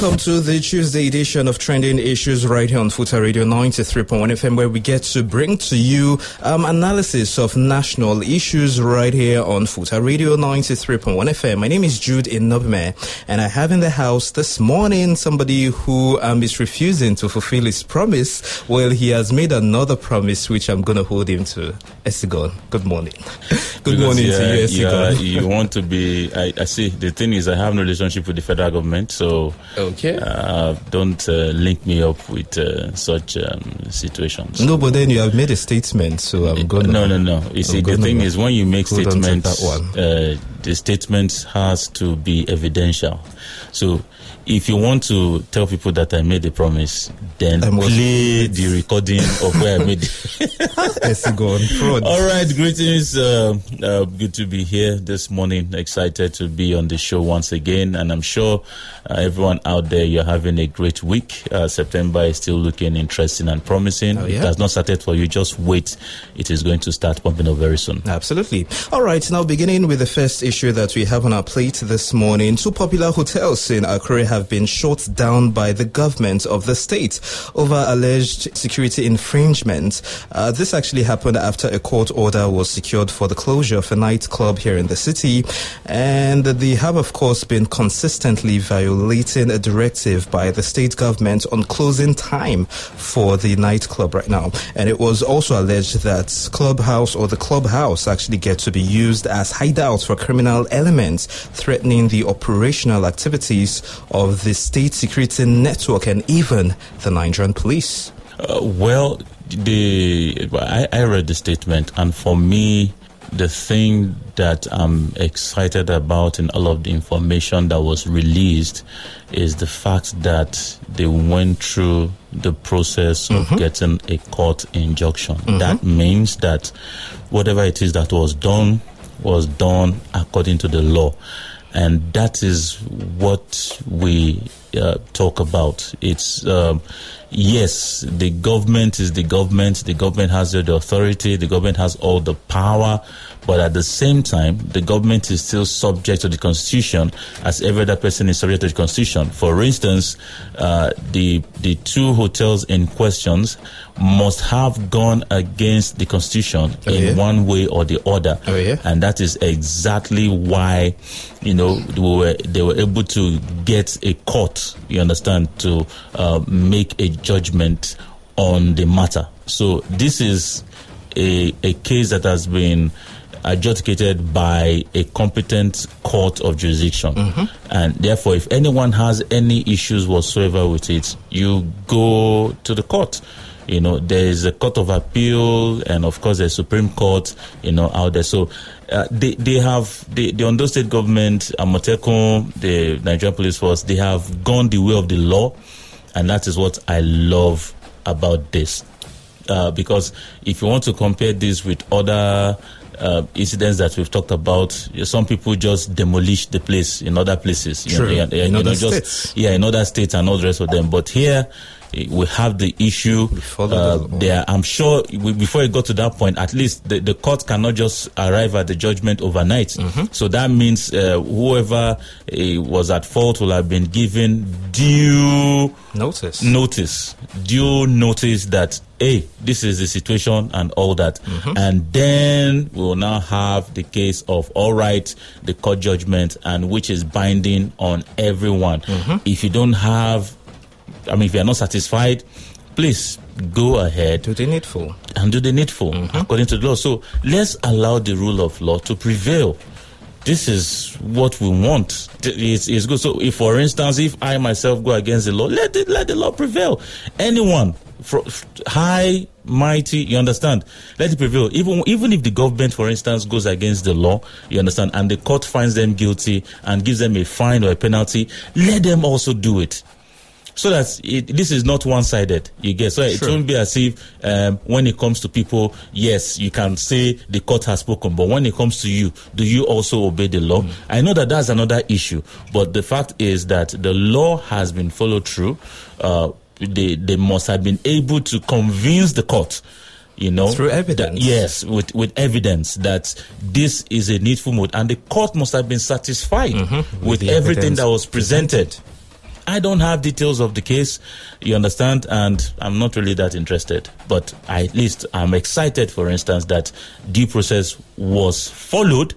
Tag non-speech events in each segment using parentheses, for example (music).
welcome to the Tuesday edition of Trending Issues right here on Futa Radio 93.1 FM, where we get to bring to you um, analysis of national issues right here on Futa Radio 93.1 FM. My name is Jude Inobime, and I have in the house this morning somebody who um, is refusing to fulfill his promise. Well, he has made another promise, which I'm going to hold him to. Esigon, good morning. good Because, morning yeah, to you, Esigon. yeah, (laughs) you want to be. I, I see. The thing is, I have no relationship with the federal government, so Okay. uh, don't uh, link me up with uh, such um, situations. No, but then you have made a statement, so I'm going to. No, no, no. You see, the thing is, when you make statements, that one. uh, the statement has to be evidential. So, if you want to tell people that I made a promise, then play the recording of where I made it. (laughs) All right, greetings. Uh, uh, good to be here this morning. Excited to be on the show once again, and I'm sure uh, everyone out there you're having a great week. Uh, September is still looking interesting and promising. Oh, yeah? It has not started for you. Just wait; it is going to start pumping up very soon. Absolutely. All right, now beginning with the first issue that we have on our plate this morning. Two popular hotels in Akure have been shut down by the government of the state over alleged security infringement. Uh, this actually happened after a court order was secured for the closure of a nightclub here in the city. And they have, of course, been consistently violating a directive by the state government on closing time for the nightclub right now. And it was also alleged that clubhouse or the clubhouse actually get to be used as hideouts for criminal elements threatening the operational activities of the state security network and even the Nigerian police. Uh, well, the I, I read the statement, and for me, the thing that I'm excited about in all of the information that was released is the fact that they went through the process of getting a court injunction. That means that whatever it is that was done was done according to the law. And that is what we uh, talk about. It's, um, yes, the government is the government. The government has the authority. The government has all the power. But at the same time, the government is still subject to the constitution as every other person is subject to the constitution. For instance, uh, the, the two hotels in questions must have gone against the constitution Oh, in yeah? one way or the other. Oh, yeah? And that is exactly why, you know, they were, they were able to get a court, you understand, to uh, make a judgment on the matter. So this is a, a case that has been adjudicated by a competent court of jurisdiction. And therefore, if anyone has any issues whatsoever with it, you go to the court. You know, there is a court of appeal, and of course, the Supreme Court. You know, out there. So uh, they they have the the Ondo State government, Amotekun, the Nigerian Police Force. They have gone the way of the law, and that is what I love about this. Uh, because if you want to compare this with other uh, incidents that we've talked about, some people just demolish the place in other places. you know, yeah, yeah, In you other know, just- states. yeah, in other states and all the rest of them. But here, we have the issue. Uh, there, I'm sure we, before it got to that point, at least the, the court cannot just arrive at the judgment overnight. Mm-hmm. So that means uh, whoever uh, was at fault will have been given due Notice. notice, due notice that hey, this is the situation and all that, Mm-hmm. and then we will now have the case of all right, the court judgment, and which is binding on everyone. Mm-hmm. If you don't have, I mean, if you are not satisfied, please go ahead Do the needful. and do the needful Mm-hmm. according to the law. So let's allow the rule of law to prevail. This is what we want. It's, it's good. So, if, for instance, if I myself go against the law, let it, let the law prevail. Anyone, fro- f- high, mighty, you understand? Let it prevail. Even even if the government, for instance, goes against the law, you understand, and the court finds them guilty and gives them a fine or a penalty, let them also do it so that it, this is not one-sided. You get so it Sure. won't be as if um, when it comes to people, yes, you can say the court has spoken, but when it comes to you, do you also obey the law? I know that that's another issue, but the fact is that the law has been followed through. Uh, they they must have been able to convince the court. You know, Through that- evidence. yes, with with evidence that this is a needful mode, and the court must have been satisfied with, Mm-hmm. the everything that was presented. I don't have details of the case, you understand, and I'm not really that interested. But I, at least I'm excited, for instance, that due process was followed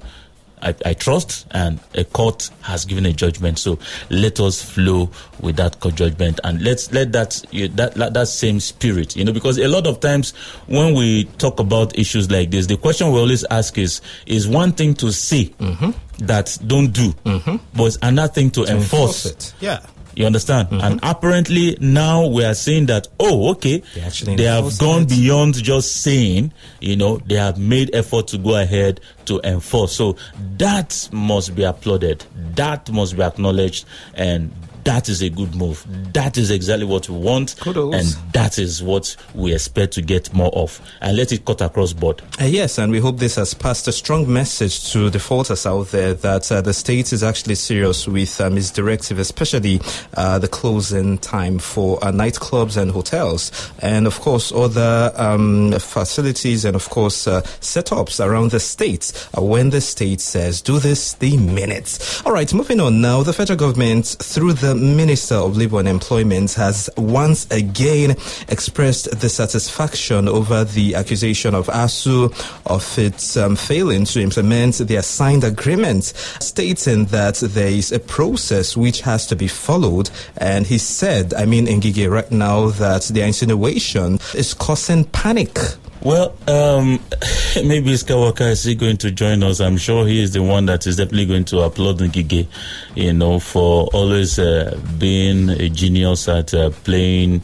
I, I, trust, and a court has given a judgment. So let us flow with that court judgment, and let's let that that that, that same spirit, you know, because a lot of times when we talk about issues like this, the question we always ask is: is one thing to say mm-hmm. that don't do, mm-hmm. but another thing to, to enforce. enforce it. Yeah. You understand? Mm-hmm. And apparently now we are saying that, oh, okay, they, they have gone it. beyond just saying, you know, they have made effort to go ahead to enforce. So that must be applauded. That must be acknowledged. And that is a good move. That is exactly what we want, Kudos. and that is what we expect to get more of. And let it cut across board. Uh, yes, and we hope this has passed a strong message to the defaulters out there that uh, the state is actually serious with um, its directive, especially uh, the closing time for uh, nightclubs and hotels, and of course other um, facilities and of course uh, setups around the state. Uh, when the state says do this, the minutes. All right, moving on now. The federal government through the Minister of Labour and Employment has once again expressed dissatisfaction over the accusation of ASUU of its um, failing to implement the assigned agreement, stating that there is a process which has to be followed. And he said, I mean, Ngige right now, that the insinuation is causing panic well, um, (laughs) maybe Skywalker is going to join us. I'm sure he is the one that is definitely going to applaud Ngige, you know, for always uh, being a genius at uh, playing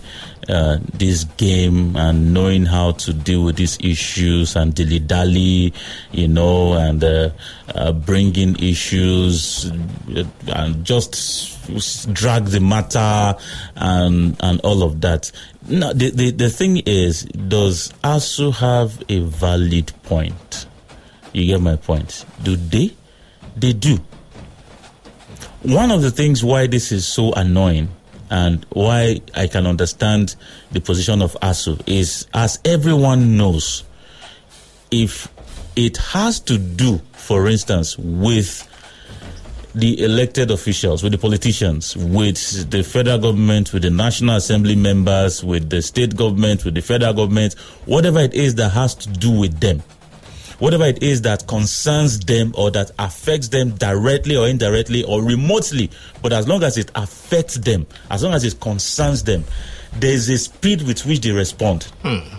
uh, this game and knowing how to deal with these issues and dilly dally, you know, and uh, uh, bringing issues uh, and just drag the matter and and all of that. No, the, the, the thing is, does ASUU have a valid point? You get my point. Do they? They do. One of the things why this is so annoying and why I can understand the position of ASUU is, as everyone knows, if it has to do, for instance, with the elected officials, with the politicians, with the federal government, with the National Assembly members, with the state government, with the federal government, whatever it is that has to do with them, whatever it is that concerns them or that affects them directly or indirectly or remotely, but as long as it affects them, as long as it concerns them, there's a speed with which they respond. Hmm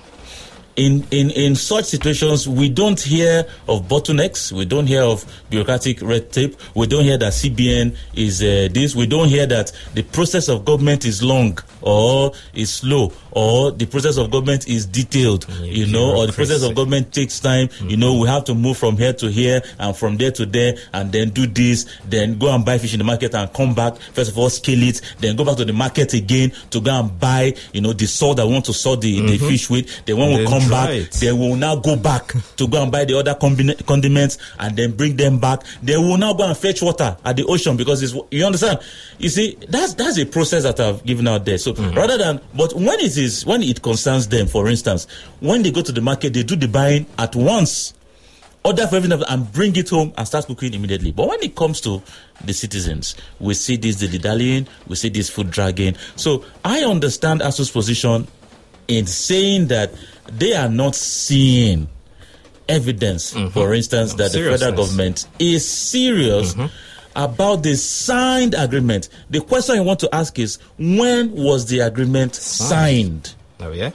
in, in, in such situations, we don't hear of bottlenecks. We don't hear of bureaucratic red tape. We don't hear that CBN is uh, this. We don't hear that the process of government is long or is slow or the process of government is detailed, you know, or the process of government takes time. Mm-hmm. You know, we have to move from here to here and from there to there and then do this, then go and buy fish in the market and come back. First of all, scale it, then go back to the market again to go and buy, you know, the salt that we want to salt the, mm-hmm. the fish with. Then when we come back, it. they will now go back (laughs) to go and buy the other condiments and then bring them back. They will now go and fetch water at the ocean because it's, you understand? You see, that's, that's a process that I've given out there. So mm-hmm. rather than, but when it is, when it concerns them, for instance, when they go to the market, they do the buying at once order for everything and bring it home and start cooking immediately. But when it comes to the citizens, we see this dilly dallying, we see this food dragging. So I understand ASUU's position in saying that they are not seeing evidence, mm-hmm. for instance, that the federal government is serious. Mm-hmm. About the signed agreement. The question I want to ask is when was the agreement signed? Oh, yeah.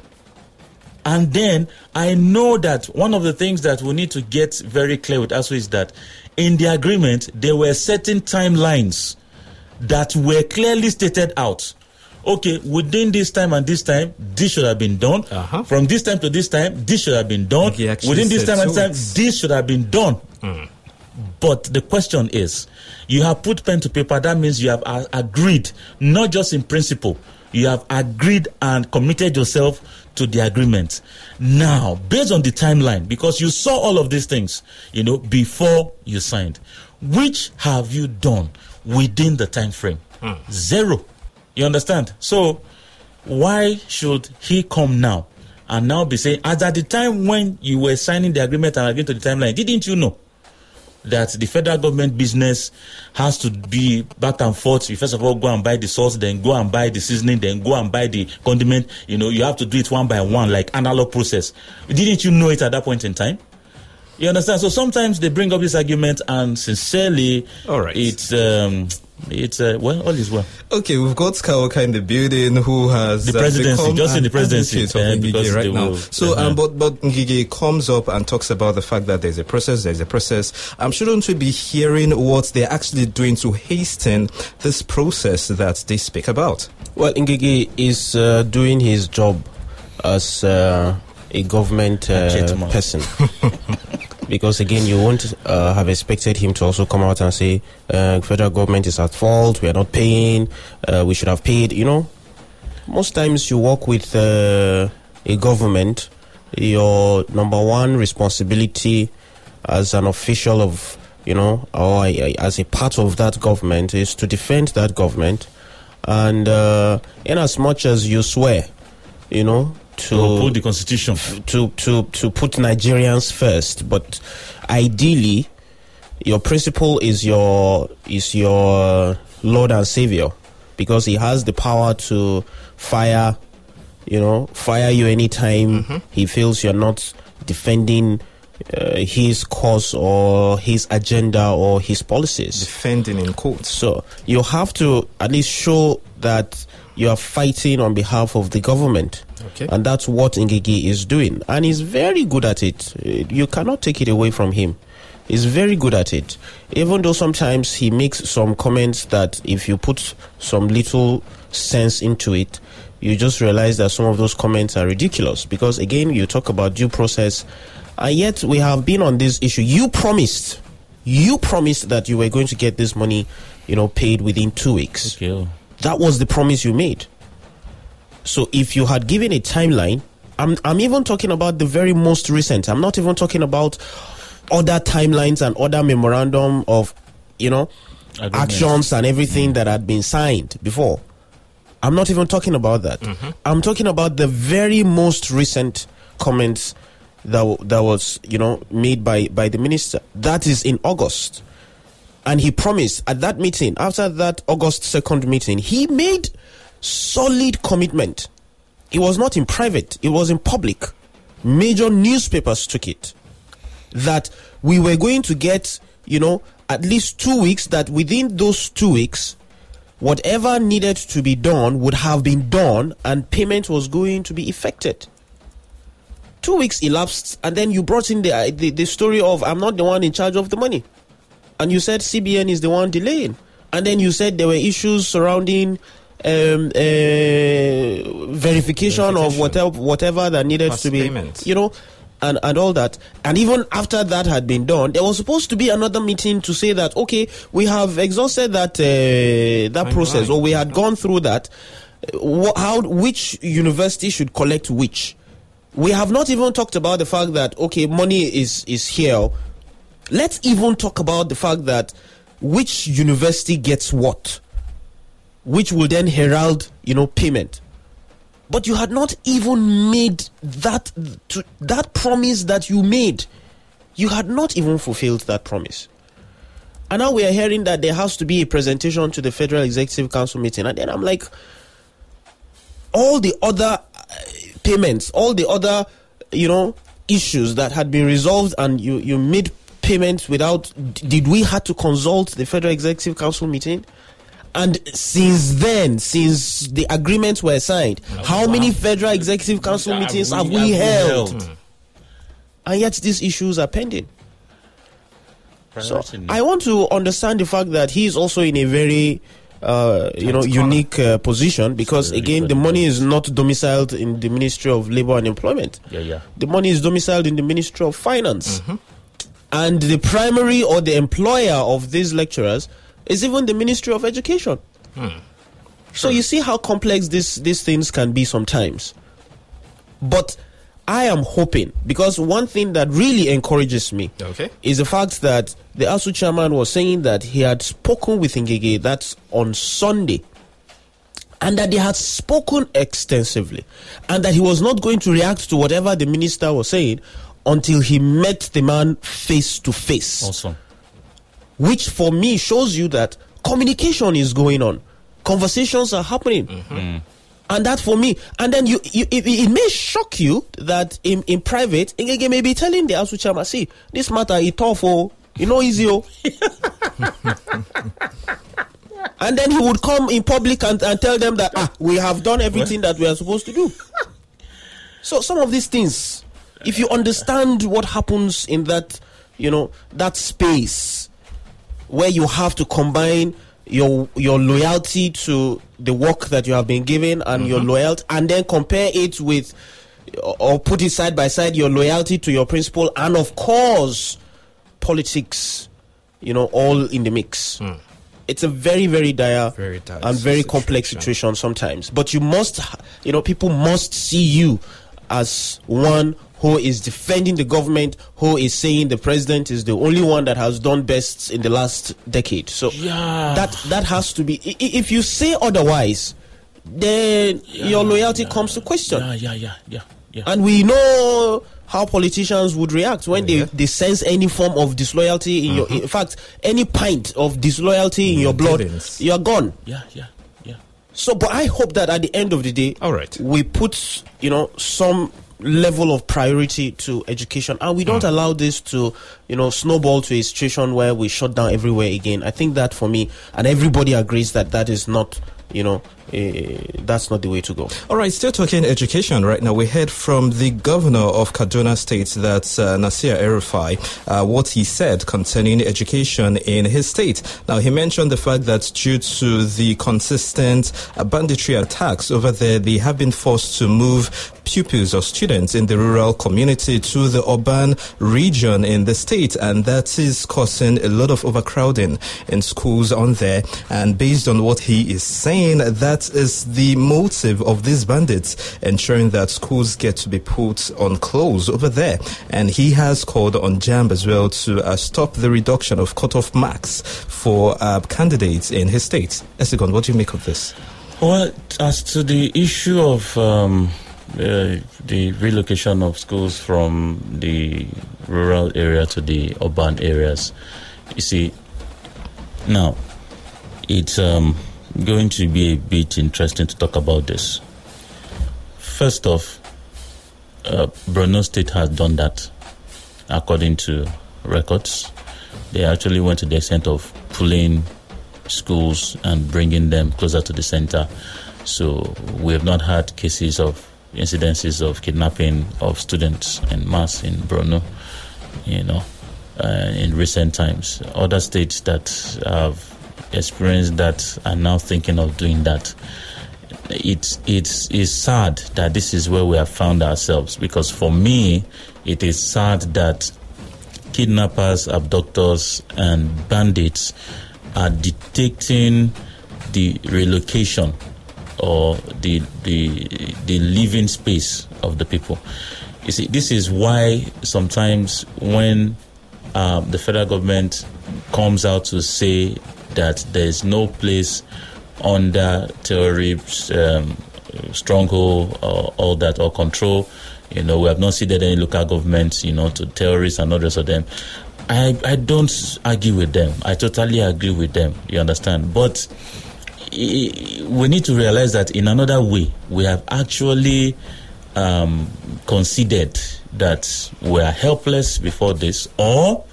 And then I know that one of the things that we need to get very clear with us is that in the agreement, there were certain timelines that were clearly stated out okay, within this time and this time, this should have been done. Uh-huh. From this time to this time, this should have been done. Within this time and this time, this should have been done. Mm. But the question is, you have put pen to paper. That means you have uh, agreed, not just in principle. You have agreed and committed yourself to the agreement. Now, based on the timeline, because you saw all of these things, you know, before you signed, which have you done within the time frame? Mm. Zero. You understand? So, why should he come now and now be saying, as at the time when you were signing the agreement and agreeing to the timeline, didn't you know? That the federal government business has to be back and forth. You first of all go and buy the sauce, then go and buy the seasoning, then go and buy the condiment. You know, you have to do it one by one, like analog process. Didn't you know it at that point in time? You understand? So sometimes they bring up this argument, and sincerely, All right. it's um, it's uh, well, all is well. Okay, we've got Skywalker in the building who has The uh, presidency, become just in the presidency, advocate of uh, Ngige right they now. will- So, uh-huh. um, but but Ngige comes up and talks about the fact that there's a process, there's a process. Um, shouldn't we be hearing what they're actually doing to hasten this process that they speak about? Well, Ngige is uh, doing his job as uh, a government uh, person. (laughs) because again, you won't uh, have expected him to also come out and say, uh, federal government is at fault, we are not paying, uh, we should have paid. You know, most times you work with uh, a government, your number one responsibility as an official of, you know, or as a part of that government is to defend that government. And uh, in as much as you swear, you know, To uphold the constitution. to to to put Nigerians first, but ideally, your principal is your is your Lord and Savior, because he has the power to fire, you know, fire you anytime he feels you're not defending uh, his cause or his agenda or his policies. Defending in court. So you have to at least show that you are fighting on behalf of the government. Okay. And that's what Ngige is doing. And he's very good at it. Uh, You cannot take it away from him. He's very good at it. Even though sometimes he makes some comments that if you put some little sense into it, you just realize that some of those comments are ridiculous. Because again, you talk about due process, and yet we have been on this issue. You promised, you promised that you were going to get this money, you know, paid within two weeks. Okay. That was the promise you made. So if you had given a timeline, I'm I'm even talking about the very most recent. I'm not even talking about other timelines and other memorandum of, you know, actions and everything that had been signed before. I'm not even talking about that. I'm talking about the very most recent comments that w- that was, you know, made by by the minister. That is in August. And he promised at that meeting, after that August 2nd meeting, he made solid commitment. It was not in private, it was in public. Major newspapers took it. That we were going to get, you know, at least two weeks, that within those two weeks, whatever needed to be done would have been done and payment was going to be effected. Two weeks elapsed, and then you brought in the, the, the story of I'm not the one in charge of the money and you said CBN is the one delaying, and then you said there were issues surrounding um, uh, verification, Verification. of whatever whatever that needed Past to be, payment. you know, and and all that. And even after that had been done, there was supposed to be another meeting to say that okay, we have exhausted that uh, that Timeline. process, or we had gone through that. Uh, wh- How which university should collect which? We have not even talked about the fact that okay, money is is here let's even talk about the fact that which university gets what which will then herald you know payment. But you had not even made that to, that promise that you made. You had not even fulfilled that promise. And now we are hearing that there has to be a presentation to the federal executive council meeting. And then i'm like all the other uh, payments, all the other, you know, issues that had been resolved and you, you made payments without, did we had to consult the Federal Executive Council meeting? And since then, since the agreements were signed, how many Federal Executive Council Have meetings we- have we held? held? And yet these issues are pending. So I want to understand the fact that he is also in a very, uh, you know, unique uh, position because again, the money is not domiciled in the Ministry of Labor and Employment. Yeah, yeah. The money is domiciled in the Ministry of Finance, and the primary or the employer of these lecturers is even the Ministry of Education. Hmm. So you see how complex this these things can be sometimes. But I am hoping because one thing that really encourages me Okay. is the fact that the ASUU chairman was saying that he had spoken with Ngige that's on Sunday and that they had spoken extensively and that he was not going to react to whatever the minister was saying until he met the man face to face. Awesome. which for me shows you that communication is going on, conversations are happening. And that for me, and then you, you it, it may shock you that in, in private, Ngige may be telling the ASUU Chama, see, this matter is tough, oh, you know, easy, oh. (laughs) and then he would come in public and, and tell them that, ah, we have done everything that we are supposed to do. So some of these things, if you understand what happens in that, you know, that space where you have to combine your your loyalty to the work that you have been given and your mm-hmm. loyalty and then compare it with or put it side by side your loyalty to your principle and of course politics you know all in the mix. Hmm. It's a very very dire, Very and very complex situation. situation sometimes. But you must you know people must see you as one who is defending the government who is saying the president is the only one that has done best in the last decade so Yeah. that that has to be i- i- if you say otherwise then your loyalty comes to question Yeah, yeah, yeah, yeah, yeah. and we know how politicians would react when Yeah. they, they sense any form of disloyalty in your mm-hmm. in fact any pint of disloyalty in your blood dealings. you're gone yeah, yeah, yeah. so but i hope that at the end of the day All right. we put you know some level of priority to education. And we don't hmm. allow this to you know snowball to a situation where we shut down everywhere again. I think that for me and everybody agrees that that is not you know uh, that's not the way to go All right, still talking education right now. We heard from the governor of Kaduna State, that's uh, Nasir El-Rufai, uh, what he said concerning education in his state. Now, he mentioned the fact that due to the consistent uh, banditry attacks over there, they have been forced to move pupils or students in the rural community to the urban region in the state, and that is causing a lot of overcrowding in schools on there. And based on what he is saying, that is the motive of these bandits, ensuring that schools get to be put on close over there. And he has called on JAMB as well to uh, stop the reduction of cutoff marks for uh, candidates in his state. Esigon, what do you make of this? Well, as to the issue of um, uh, the relocation of schools from the rural area to the urban areas, you see, now it's um, going to be a bit interesting to talk about this. First off, uh, Borno State has done that, according to records. They actually went to the extent of pulling schools and bringing them closer to the center. So we have not had cases of incidences of kidnapping of students en mass in Borno, you know, uh, in recent times. Other states that have experienced that are now thinking of doing that. It's it's it's sad that this is where we have found ourselves because for me, it is sad that kidnappers, abductors, and bandits are dictating the relocation or the the the living space of the people. You see, this is why sometimes when um, the federal government comes out to say that there is no place under terrorist um, stronghold or all that or control. You know, we have not ceded any local governments, you know, to terrorists and others of them. I, I don't argue with them. I totally agree with them. You understand? But we need to realize that in another way, we have actually um, considered that we are helpless before this, or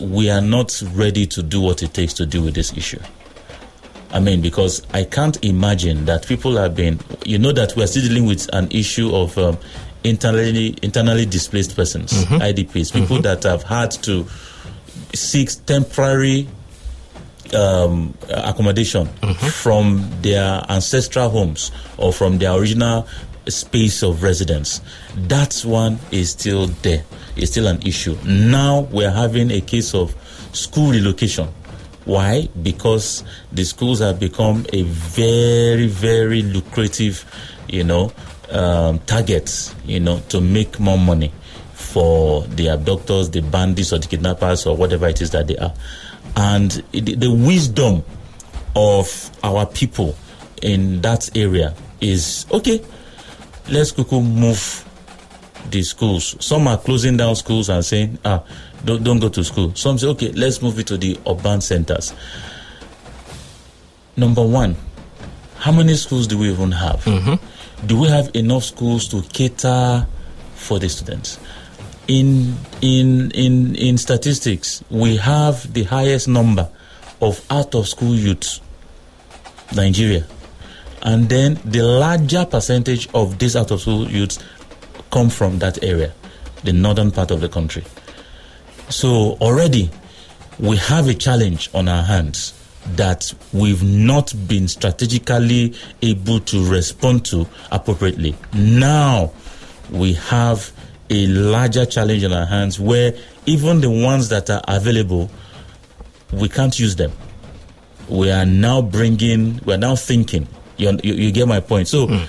we are not ready to do what it takes to deal with this issue. I mean, because I can't imagine that people have been, you know, that we're still dealing with an issue of um, internally internally displaced persons, IDPs, people that have had to seek temporary um, accommodation from their ancestral homes or from their original space of residence. That one is still there. It's still an issue. Now we're having a case of school relocation. Why? Because the schools have become a very, very lucrative, you know, um, target, you know, to make more money for the abductors, the bandits, or the kidnappers, or whatever it is that they are. And the wisdom of our people in that area is okay, let's quickly move the schools. Some are closing down schools and saying, ah, don't, don't go to school. Some say, okay, let's move it to the urban centers. Number one, how many schools do we even have? Do we have enough schools to cater for the students? In in in in statistics, we have the highest number of out of school youths, Nigeria, and then the larger percentage of these out of school youths come from that area, the northern part of the country. So already we have a challenge on our hands that we've not been strategically able to respond to appropriately. Now we have a larger challenge on our hands where even the ones that are available, we can't use them. We are now bringing, we are now thinking. You, you, you get my point. So, hmm.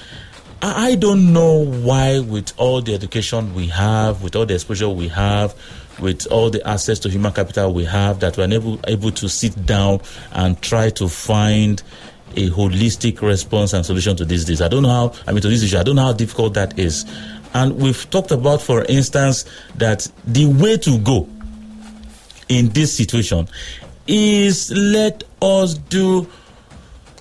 I I don't know why, with all the education we have, with all the exposure we have, with all the access to human capital we have, that we're able, able to sit down and try to find a holistic response and solution to this disease. I don't know how, I mean, to this issue, I don't know how difficult that is. And we've talked about, for instance, that the way to go in this situation is let us do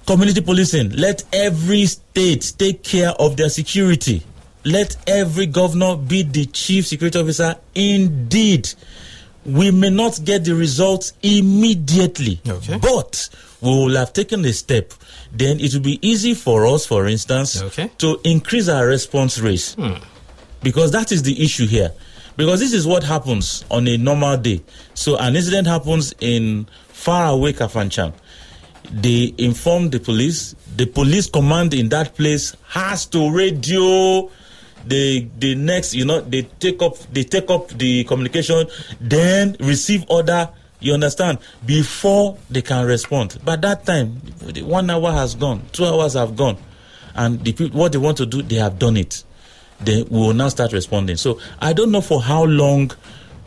community policing. Let every state take care of their security. Let every governor be the chief security officer. Indeed, we may not get the results immediately, Okay. but we will have taken a step. Then it will be easy for us, for instance, Okay. to increase our response rate hmm. because that is the issue here. Because this is what happens on a normal day. So an incident happens in far away Kafanchan. They inform the police. The police command in that place has to radio the the next. You know they take up they take up the communication, then receive order. You understand before they can respond. By that time, one hour has gone, two hours have gone, and the people what they want to do they have done it They will now start responding. So I don't know for how long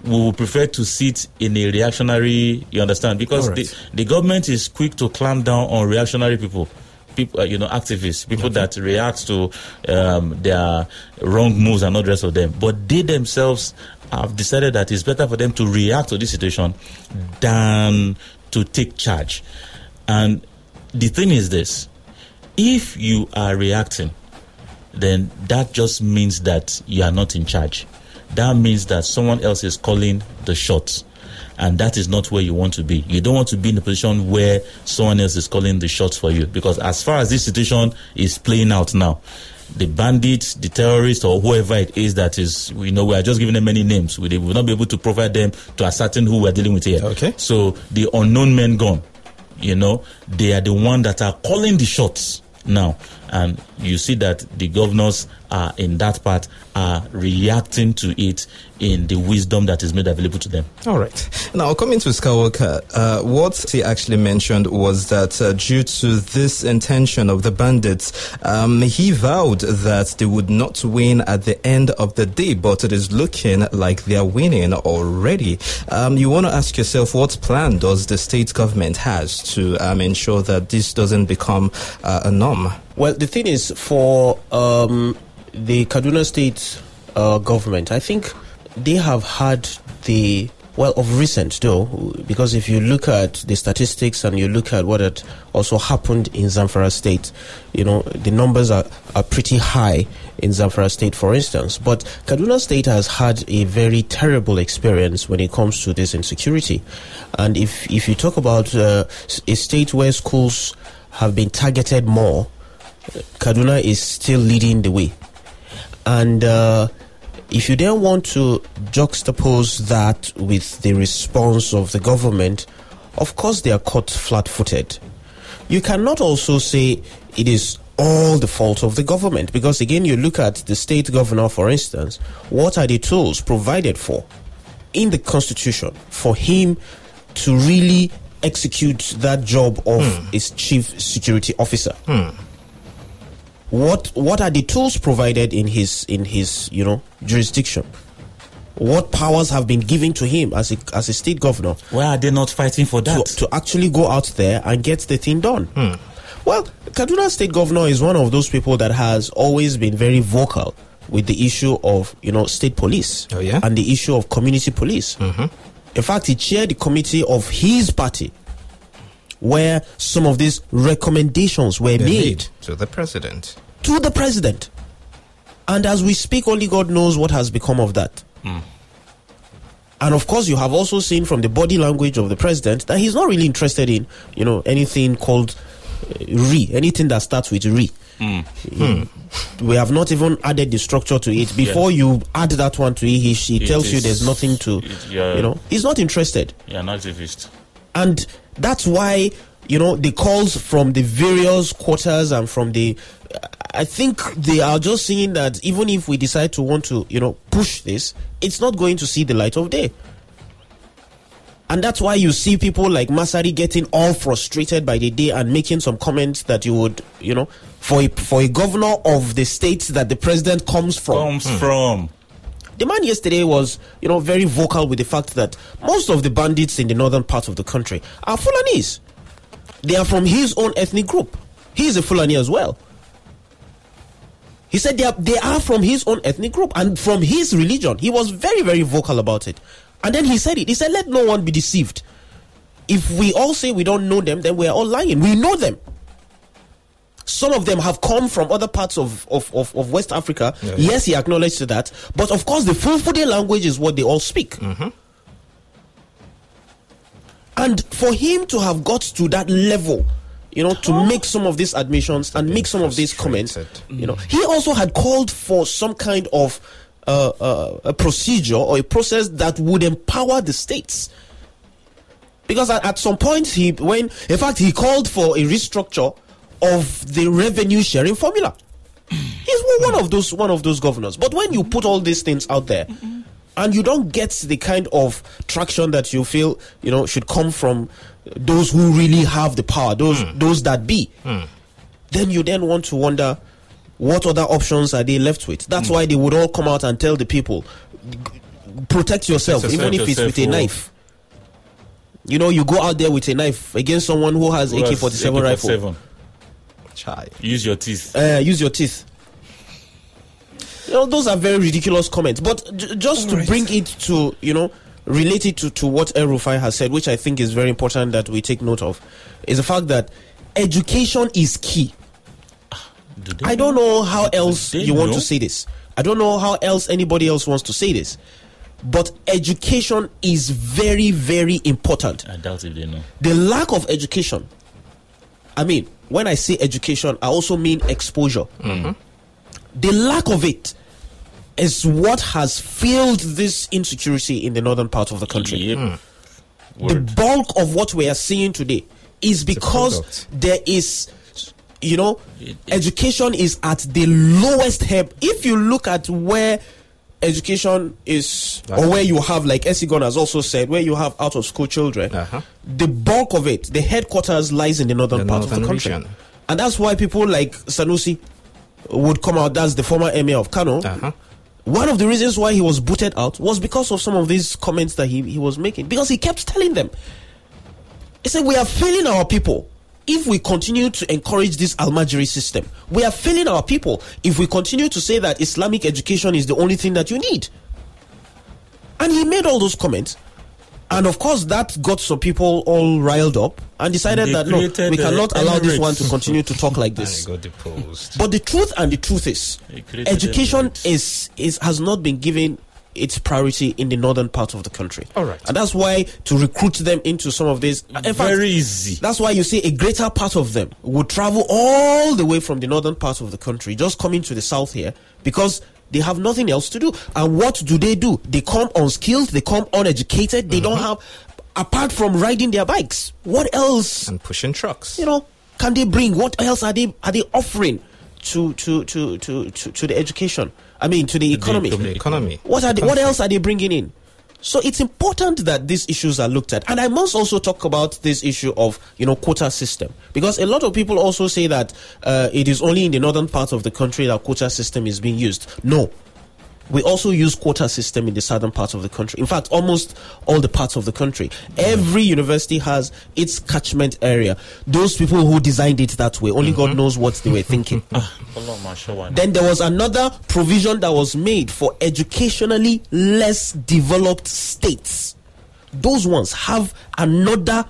we will prefer to sit in a reactionary. You understand? Because right. the, the government is quick to clamp down on reactionary people. People, uh, you know, activists, people that react to um, their wrong moves and all the rest of them. But they themselves have decided that it's better for them to react to this situation than to take charge. And the thing is this: if you are reacting, then that just means that you are not in charge. That means that someone else is calling the shots. And that is not where you want to be. You don't want to be in a position where someone else is calling the shots for you. Because as far as this situation is playing out now, the bandits, the terrorists, or whoever it is that is, you know, we are just giving them many names. We will not be able to provide them to ascertain who we're dealing with here. Okay. So the unknown men gone, you know, they are the one that are calling the shots now. And you see that the governors are in that part are reacting to it in the wisdom that is made available to them. All right. Now, coming to Skywalker, uh, what he actually mentioned was that uh, due to this intention of the bandits, um, he vowed that they would not win at the end of the day, but it is looking like they are winning already. Um, you want to ask yourself, what plan does the state government has to um, ensure that this doesn't become uh, a norm? Well, the thing is, for um, the Kaduna State uh, government, I think they have had the well of recent though, because if you look at the statistics and you look at what had also happened in Zamfara State, you know the numbers are, are pretty high in Zamfara State, for instance. But Kaduna State has had a very terrible experience when it comes to this insecurity, and if if you talk about uh, a state where schools have been targeted more. Kaduna is still leading the way. And uh, if you then want to juxtapose that with the response of the government, of course they are caught flat footed. You cannot also say it is all the fault of the government because, again, you look at the state governor, for instance, what are the tools provided for in the constitution for him to really execute that job of his chief security officer? What what are the tools provided in his in his you know jurisdiction? What powers have been given to him as a as a state governor? Why are they not fighting for that? to actually go out there and get the thing done. Hmm. Well kaduna state governor is one of those people that has always been very vocal with the issue of you know state police Oh, yeah? and the issue of community police. Mm-hmm. In fact, he chaired the committee of his party where some of these recommendations were They made to the president. to the president. And as we speak, only God knows what has become of that. And of course, you have also seen from the body language of the president that he's not really interested in, you know, anything called uh, re, anything that starts with re. Mm. We have not even added the structure to it. Before you add that one to it, he, he tells you there's nothing to, it- yeah. you know, he's not interested. You're an activist. and that's why you know the calls from the various quarters and from the i think they are just seeing that even if we decide to want to you know push this it's not going to see the light of day and that's why you see people like Masari getting all frustrated by the day and making some comments that you would, you know, for a, for a governor of the state that the president comes from. Comes from. The man yesterday was, you know, very vocal with the fact that most of the bandits in the northern part of the country are Fulanis. They are from his own ethnic group. He is a Fulani as well. He said they are, they are from his own ethnic group and from his religion. He was very, very vocal about it. And then he said it. He said, let no one be deceived. If we all say we don't know them, then we are all lying. We know them. Some of them have come from other parts of, of, of, of West Africa. Yeah. Yes, he acknowledged that. But of course, the Fulfulde language is what they all speak. And for him to have got to that level, you know, to make some of these admissions and make some of these comments, you know, he also had called for some kind of uh, uh, a procedure or a process that would empower the states. Because at, at some point, he when in fact he called for a restructure of the revenue sharing formula. He's one of those one of those governors. But when you put all these things out there, and you don't get the kind of traction that you feel you know should come from those who really have the power, those those that be, then you then want to wonder what other options are they left with. That's why they would all come out and tell the people, protect yourself, even if it's with a oh. knife. You know, you go out there with a knife against someone who has AK forty seven rifle. AK-47. Chai. Use your teeth. Uh, use your teeth. You know, those are very ridiculous comments. But j- just to Alright. bring it to, you know, relate it to, to what El Rufai has said, which I think is very important that we take note of, is the fact that education is key. Do I don't know how else you want know? to say this. I don't know how else anybody else wants to say this. But education is very, very important. I doubt if they know. The lack of education, I mean, when I say education, I also mean exposure. The lack of it is what has fueled this insecurity in the northern part of the country Yep. Hmm. the bulk of what we are seeing today is because product. there is you know It- education is at the lowest ebb if you look at where education is or where you have like esigon has also said where you have out of school children Uh-huh. the bulk of it the headquarters lies in the northern The part of the country region. and that's why people like sanusi would come out that's the former emir of kano Uh-huh. one of the reasons why he was booted out was because of some of these comments that he, he was making. Because he kept telling them, he said, We are failing our people if we continue to encourage this Almajiri system. We are failing our people if we continue to say that Islamic education is the only thing that you need. And he made all those comments. And of course, that got some people all riled up and decided They that no, we cannot allow this one to continue to talk like (laughs) this. he got deposed. But the truth and the truth is, education is is has not been given its priority in the northern part of the country. All right. and that's why to recruit them into some of these. In fact, Very easy. that's why you see a greater part of them would travel all the way from the northern part of the country, just coming to the south here because they have nothing else to do. And what do they do? They come unskilled, they come uneducated, they don't mm-hmm. have, apart from riding their bikes, what else? and pushing trucks. you know, can they bring? What else are they are they offering to to to to to, to the education? I mean, to the economy. to the economy. What are they, what else are they bringing in? So it's important that these issues are looked at, and I must also talk about this issue of you know quota system because a lot of people also say that uh, it is only in the northern part of the country that quota system is being used. No, we also use quota system in the southern part of the country. In fact, almost all the parts of the country. Every university has its catchment area. Those people who designed it that way, only God knows what they were thinking. (laughs) Ọlọ́run máa ṣọ́ wa ni. Then there was another provision that was made for educationally less developed states those ones have another,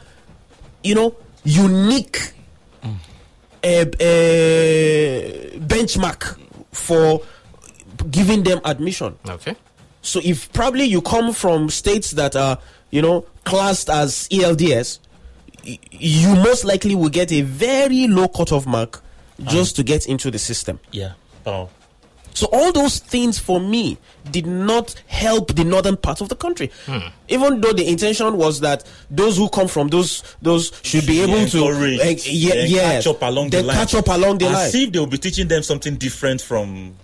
you know, unique uh, uh, benchmark for giving them admission. Okay. So if probably you come from states that are, you know, classed as ELDS, you most likely will get a very low cutoff mark just to get into the system. Yeah. Oh. So all those things for me did not help the northern part of the country. Even though the intention was that those who come from those those should be able to Encourage, eh, yeah, yeah, catch up along they the line. catch up along the As line. if they'll be teaching them something different from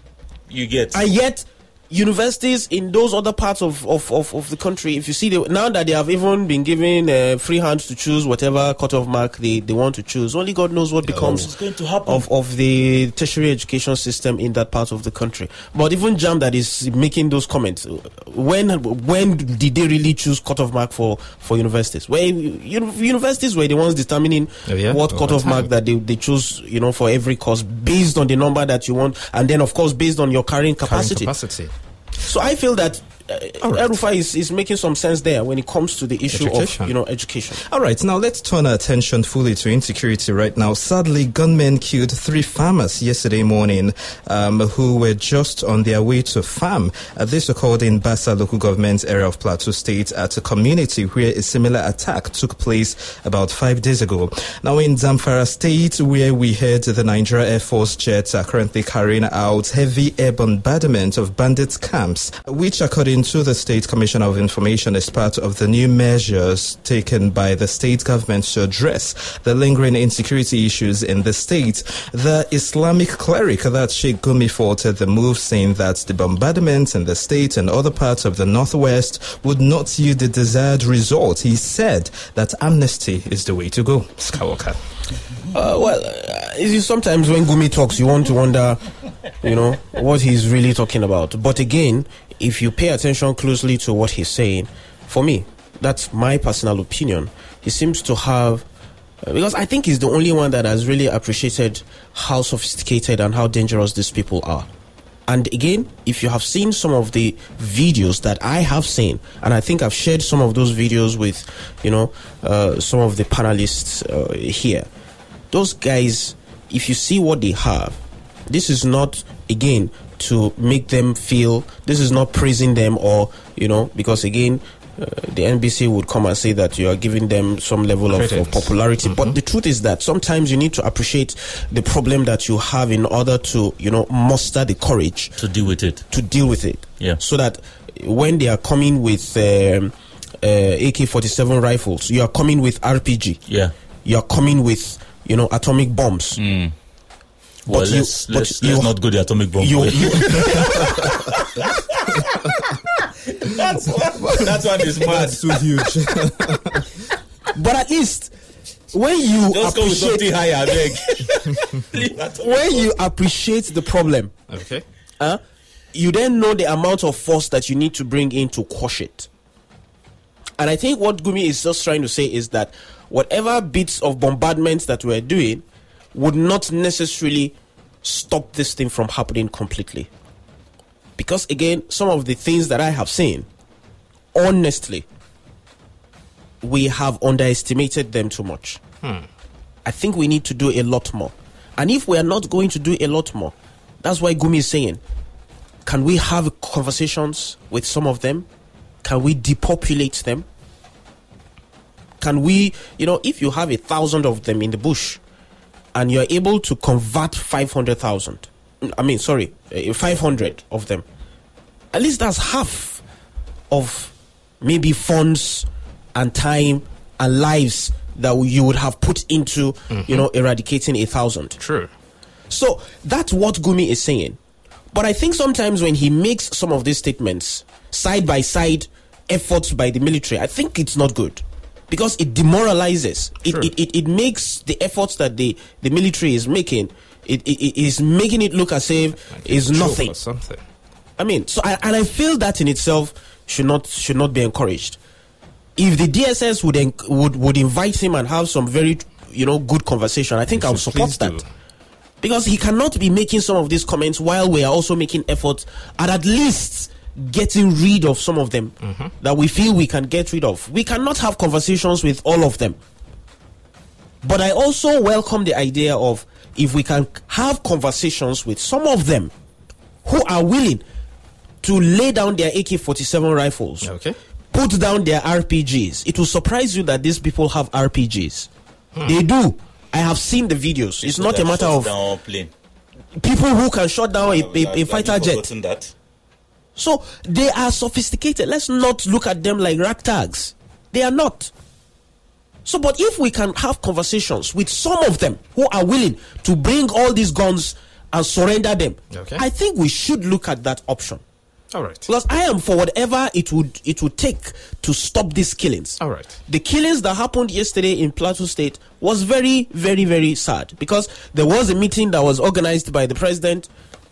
you get. and yet universities in those other parts of, of, of, of the country if you see the, now that they have even been given uh, free hands to choose whatever cutoff mark they, they want to choose only god knows what becomes What's going to happen? of, of the tertiary education system in that part of the country but even JAMB that is making those comments when when did they really choose cutoff mark for for universities where uni- universities were the ones determining Oh, yeah? what Over cutoff mark that they, they choose you know for every course based on the number that you want and then of course based on your carrying capacity capacity. So I feel that uh, right. El-Rufai is, is making some sense there when it comes to the issue Education. of you know education. All right, now let's turn our attention fully to insecurity right now. Sadly, gunmen killed three farmers yesterday morning um, who were just on their way to farm. Uh, this occurred in Bassa local government area of Plateau State at a community where a similar attack took place about five days ago. Now, in Zamfara State, where we heard the Nigeria Air Force jets are currently carrying out heavy air bombardment of bandit camps, which, according to the State Commission of Information, is part of the new measures taken by the state government to address the lingering insecurity issues in the state. The Islamic cleric that Sheikh Gumi faulted the move, saying that the bombardments in the state and other parts of the northwest would not yield the desired result. He said that amnesty is the way to go. Skywalker. Uh, well, uh, sometimes when Gumi talks, you want to wonder, you know, what he's really talking about. But again, if you pay attention closely to what he's saying, for me, that's my personal opinion. He seems to have. uh, Because I think he's the only one that has really appreciated how sophisticated and how dangerous these people are. And again, if you have seen some of the videos that I have seen, and I think I've shared some of those videos with, you know, uh, some of the panelists uh, here, those guys, if you see what they have, this is not, again, to make them feel, this is not praising them or, you know, because again, uh, the NBC would come and say that you are giving them some level of, of popularity. But the truth is that sometimes you need to appreciate the problem that you have in order to, you know, muster the courage to deal with it. to deal with it. Yeah. So that when they are coming with um, uh, AK 47 rifles, you are coming with RPG. Yeah. You are coming with, you know, atomic bombs. Well, But you- let's but let's, you- not go the atomic bomb. You, way. you, (laughs) that's (laughs) that one is mad. too huge. (laughs) but at least when you Just go appreciate higher, I beg. When you appreciate the problem, okay. huh, you then know the amount of force that you need to bring in to quash it. And I think what Gumi is just trying to say is that whatever bits of bombardment that we're doing would not necessarily stop this thing from happening completely. Because again, some of the things that I have seen, honestly, we have underestimated them too much. Hmm. I think we need to do a lot more. And if we are not going to do a lot more, that's why Gumi is saying, can we have conversations with some of them? Can we depopulate them? Can we, you know, if you have a thousand of them in the bush and you're able to convert 500,000, I mean, sorry, eh, 500 of them, at least that's half of maybe funds and time and lives that you would have put into, you know, eradicating a thousand. True. So that's what Gumi is saying. But I think sometimes when he makes some of these statements, side by side efforts by the military, I think it's not good. Because it demoralizes. It, Sure. it, it, it makes the efforts that the, the military is making, it, it, it is making it look as if it's nothing. Or something. I mean, so I, and I feel that in itself should not should not be encouraged. If the DSS would en- would would invite him and have some very you know good conversation, I think I would support that. do. Because he cannot be making some of these comments while we are also making efforts at at least getting rid of some of them that we feel we can get rid of. We cannot have conversations with all of them. But I also welcome the idea of if we can have conversations with some of them who are willing to lay down their AK 47 rifles, Okay. put down their RPGs. It will surprise you that these people have RPGs. They do. I have seen the videos. It's not a matter of people who can shut down a, a, a fighter jet. That? So they are sophisticated. Let's not look at them like ragtags. They are not. So, but if we can have conversations with some of them who are willing to bring all these guns and surrender them, Okay. I think we should look at that option. All right. Because I am for whatever it would it would take to stop these killings. All right. The killings that happened yesterday in Plateau State was very, very, very sad because there was a meeting that was organized by the president,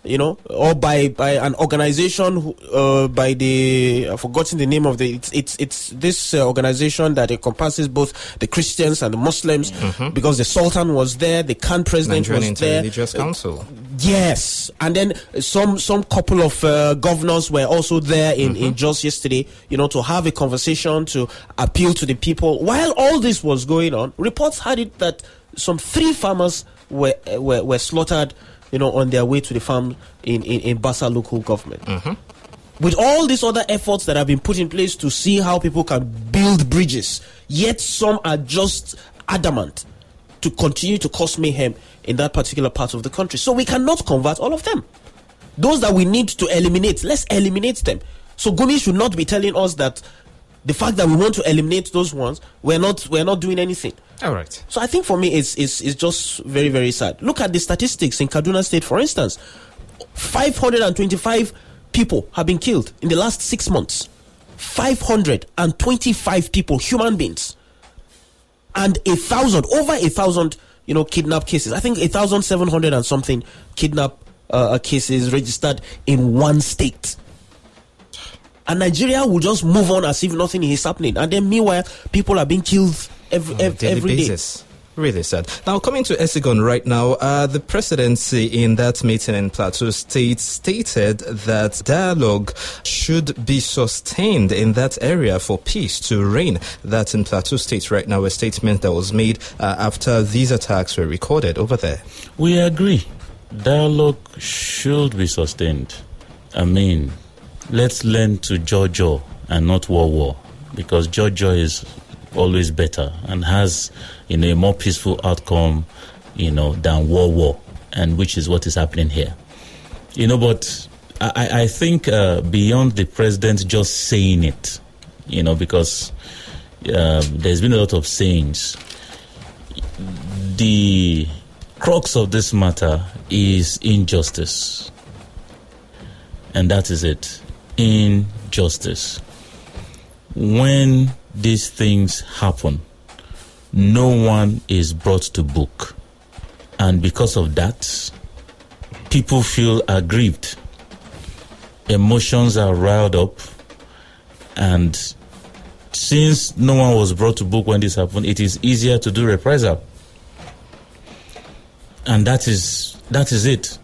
you know, or by by an organization who, uh, by the I've forgotten the name of the it's it's, it's this uh, organization that encompasses both the Christians and the Muslims because the Sultan was there, the CAN president Nigerian was there, Interreligious Council. Yes, and then some some couple of uh, governors were also there in in Jos yesterday. You know, to have a conversation to appeal to the people. While all this was going on, reports had it that some three farmers were uh, were, were slaughtered. You know, on their way to the farm in in, in Bassa local government. Mm-hmm. With all these other efforts that have been put in place to see how people can build bridges, yet some are just adamant to continue to cause mayhem in that particular part of the country. So we cannot convert all of them. Those that we need to eliminate, let's eliminate them. So Gumi should not be telling us that the fact that we want to eliminate those ones, we're not we're not doing anything. All right. So I think for me it's, it's it's just very, very sad. Look at the statistics in Kaduna State, for instance. 525 people have been killed in the last six months. 525 people, human beings. And a thousand, over a thousand, you know, kidnap cases. I think a thousand seven hundred and something kidnap uh, cases registered in one state. And Nigeria will just move on as if nothing is happening. And then meanwhile, people are being killed every, on a ev- every day. basis. Really sad. Now, coming to Esigon right now, uh, the presidency in that meeting in Plateau State stated that dialogue should be sustained in that area for peace to reign. That's in Plateau State right now, a statement that was made uh, after these attacks were recorded over there. We agree. Dialogue should be sustained. I mean, let's learn to Jojo and not war war because Jojo is always better and has you know a more peaceful outcome you know than war war and which is what is happening here you know but i, I think uh, beyond the president just saying it you know because uh, there's been a lot of sayings the crux of this matter is injustice. And that is it. Injustice. When these things happen, no one is brought to book. And because of that, people feel aggrieved. Emotions are riled up. And since no one was brought to book when this happened, it is easier to do reprisal and that is that is it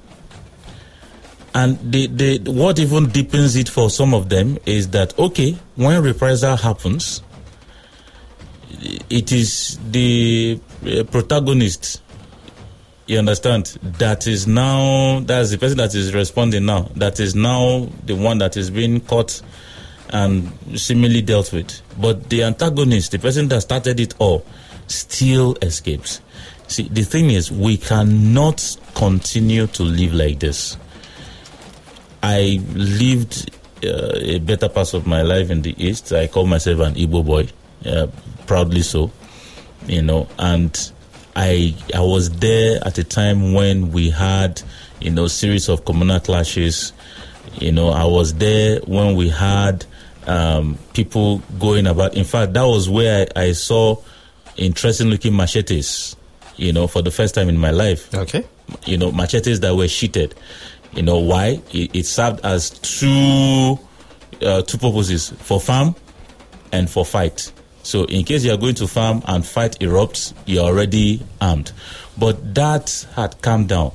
and the, the what even deepens it for some of them is that okay when reprisal happens it is the uh, protagonist you understand that is now that's the person that is responding now that is now the one that is being caught and similarly dealt with but the antagonist the person that started it all still escapes See, the thing is, we cannot continue to live like this. I lived uh, a better part of my life in the East. I call myself an Igbo boy, uh, proudly so, you know, and I I was there at a time when we had, you know, series of communal clashes. You know, I was there when we had um, people going about. In fact, that was where I, I saw interesting looking machetes you know, for the first time in my life. Okay. You know, machetes that were sheeted. You know why? It, it served as two uh, two purposes for farm and for fight. So in case you are going to farm and fight erupts, you're already armed. But that had calmed down.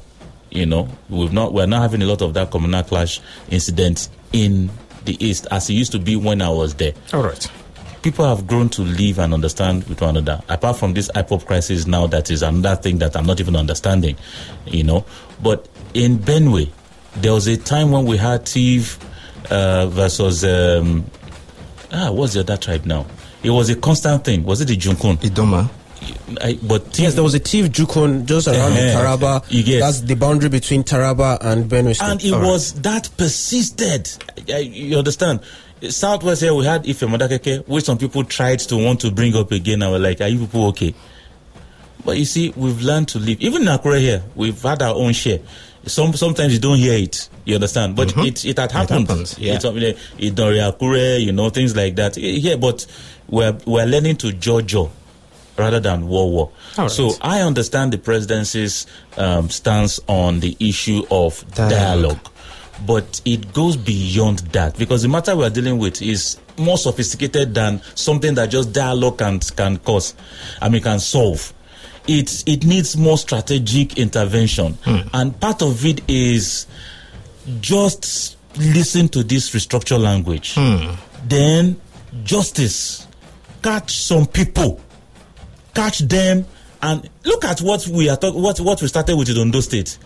You know, we've not we're not having a lot of that communal clash incidents in the East as it used to be when I was there. All right. People have grown to live and understand with one another. Apart from this IPOB crisis now, that is another thing that I'm not even understanding, you know. But in Benue, there was a time when we had Tiv uh, versus um, ah, what's the other tribe now? It was a constant thing. Was it the Jukun? Idoma. I, but Tiv- Yes, there was a Tiv Jukun just around the Eh, Taraba. you get- That's the boundary between Taraba and Benue State. and it was that persisted. Uh, You understand? Southwest here, we had Ife Modakeke, which some people tried to want to bring up again. I we're like, are you people okay? But you see, we've learned to live. Even in Akure here, we've had our own share. Some sometimes you don't hear it. You understand? But it it had happened. happens, yeah. It's it, it Dori Akure, you know, things like that. Yeah, but we're we're learning to jojo rather than war war. Right. So I understand the presidency's um, stance on the issue of Dialogue. dialogue. but it goes beyond that because the matter we are dealing with is more sophisticated than something that just dialogue can can cause. I mean, can solve. It it needs more strategic intervention, and part of it is just listen to this restructure language. Then justice, catch some people catch them and look at what we are talk- what what we started with in Ondo State.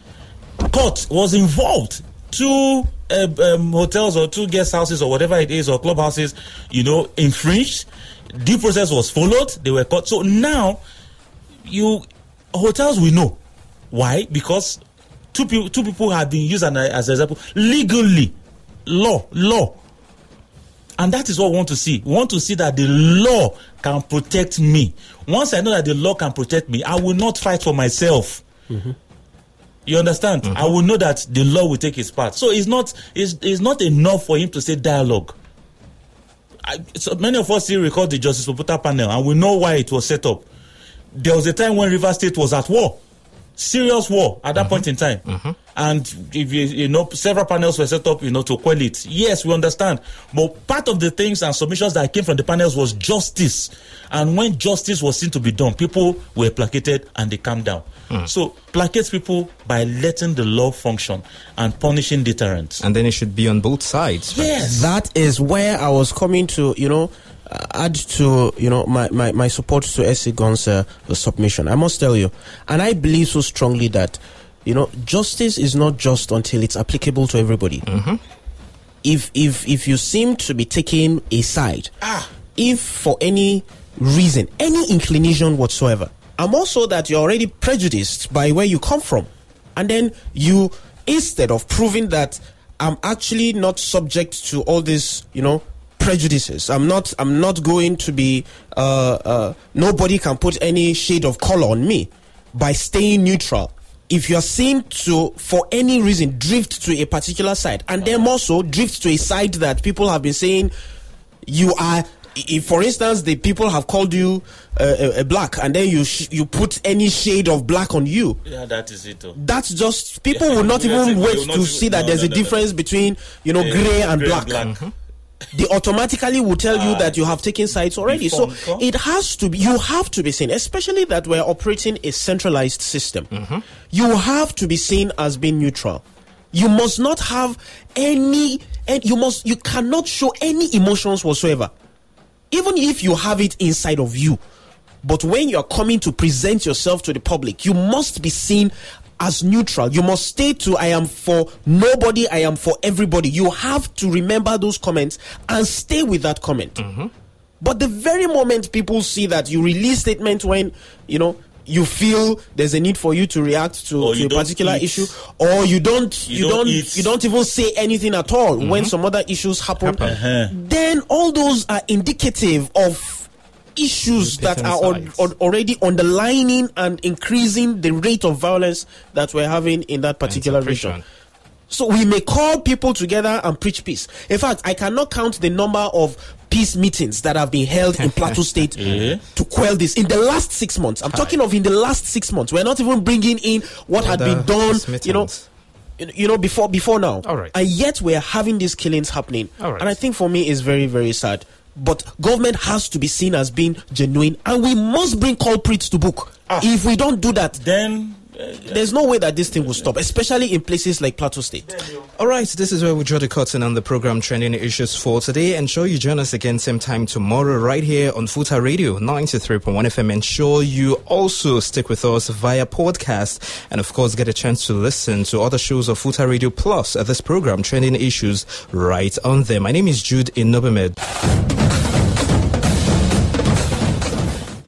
Court was involved. Two uh, um, hotels or two guest houses or whatever it is or clubhouses, you know, infringed. Due process was followed. They were caught. So now, you hotels we know why because two people two people have been used as, an- as example legally, law law and that is what we want to see. We want to see that the law can protect me. Once I know that the law can protect me, I will not fight for myself. Mm-hmm. You understand? Mm-hmm. I will know that the law will take its part. So it's not it's, it's not enough for him to say dialogue. I, so many of us still recall the Justice Oputa panel, and we know why it was set up. There was a time when River State was at war, serious war at that mm-hmm. point in time, mm-hmm. and if you, you know several panels were set up, you know, to quell it. Yes, we understand, but part of the things and submissions that came from the panels was justice, and when justice was seen to be done, people were placated and they calmed down. Mm. So placate people by letting the law function and punishing deterrents. And then it should be on both sides. right? Yes. that is where I was coming to, you know, add to, you know, my, my, my support to S.C. Gon's uh, submission. I must tell you, and I believe so strongly that, you know, justice is not just until it's applicable to everybody. If, if, if you seem to be taking a side, ah. if for any reason, any inclination whatsoever, I'm also that you're already prejudiced by where you come from. And then you, instead of proving that I'm actually not subject to all this, you know, prejudices. I'm not. I'm not going to be. Uh, uh, nobody can put any shade of color on me by staying neutral. If you are seen to, for any reason, drift to a particular side, and then also drift to a side that people have been saying you are. If, for instance, the people have called you uh, a, a black, and then you sh- you put any shade of black on you, Yeah, that is it. oh. that's just people Yeah, will not even wait we will not to even- see that no, there's no, a no, no. difference between you know Yeah, gray and gray black. They automatically will tell you that you have taken sides already. So it has to be you have to be seen, especially that we're operating a centralized system. Mm-hmm. You have to be seen as being neutral. You must not have any and you must you cannot show any emotions whatsoever even if you have it inside of you. But when you're coming to present yourself to the public, you must be seen as neutral. You must stay to I am for nobody, I am for everybody. You have to remember those comments and stay with that comment. Mm-hmm. But the very moment people see that you release statement when, you know, you feel there's a need for you to react to, to a particular eat. issue, or you don't You you, don't don't you don't even say anything at all when mm-hmm. some other issues happen, uh-huh. then all those are indicative of issues that are sides. al- already underlining and increasing the rate of violence that we're having in that particular region. So we may call people together and preach peace. In fact, I cannot count the number of peace meetings that have been held in Plateau (laughs) State to quell this in the last six months. I'm talking of in the last six months. We're not even bringing in what had been done, you know, you know, before before now. All right. And yet we're having these killings happening. All right. And I think for me it's very, very sad. But government has to be seen as being genuine and we must bring culprits to book. Ah. If we don't do that, Then there's no way that this thing will stop, especially in places like Plateau State. All right, this is where we draw the curtain on the program Trending Issues for today. And sure you join us again same time tomorrow right here on Futa Radio 93.1 FM. And sure you also stick with us via podcast and of course get a chance to listen to other shows of Futa Radio Plus at this program Trending Issues right on there. My name is Jude Inobemed.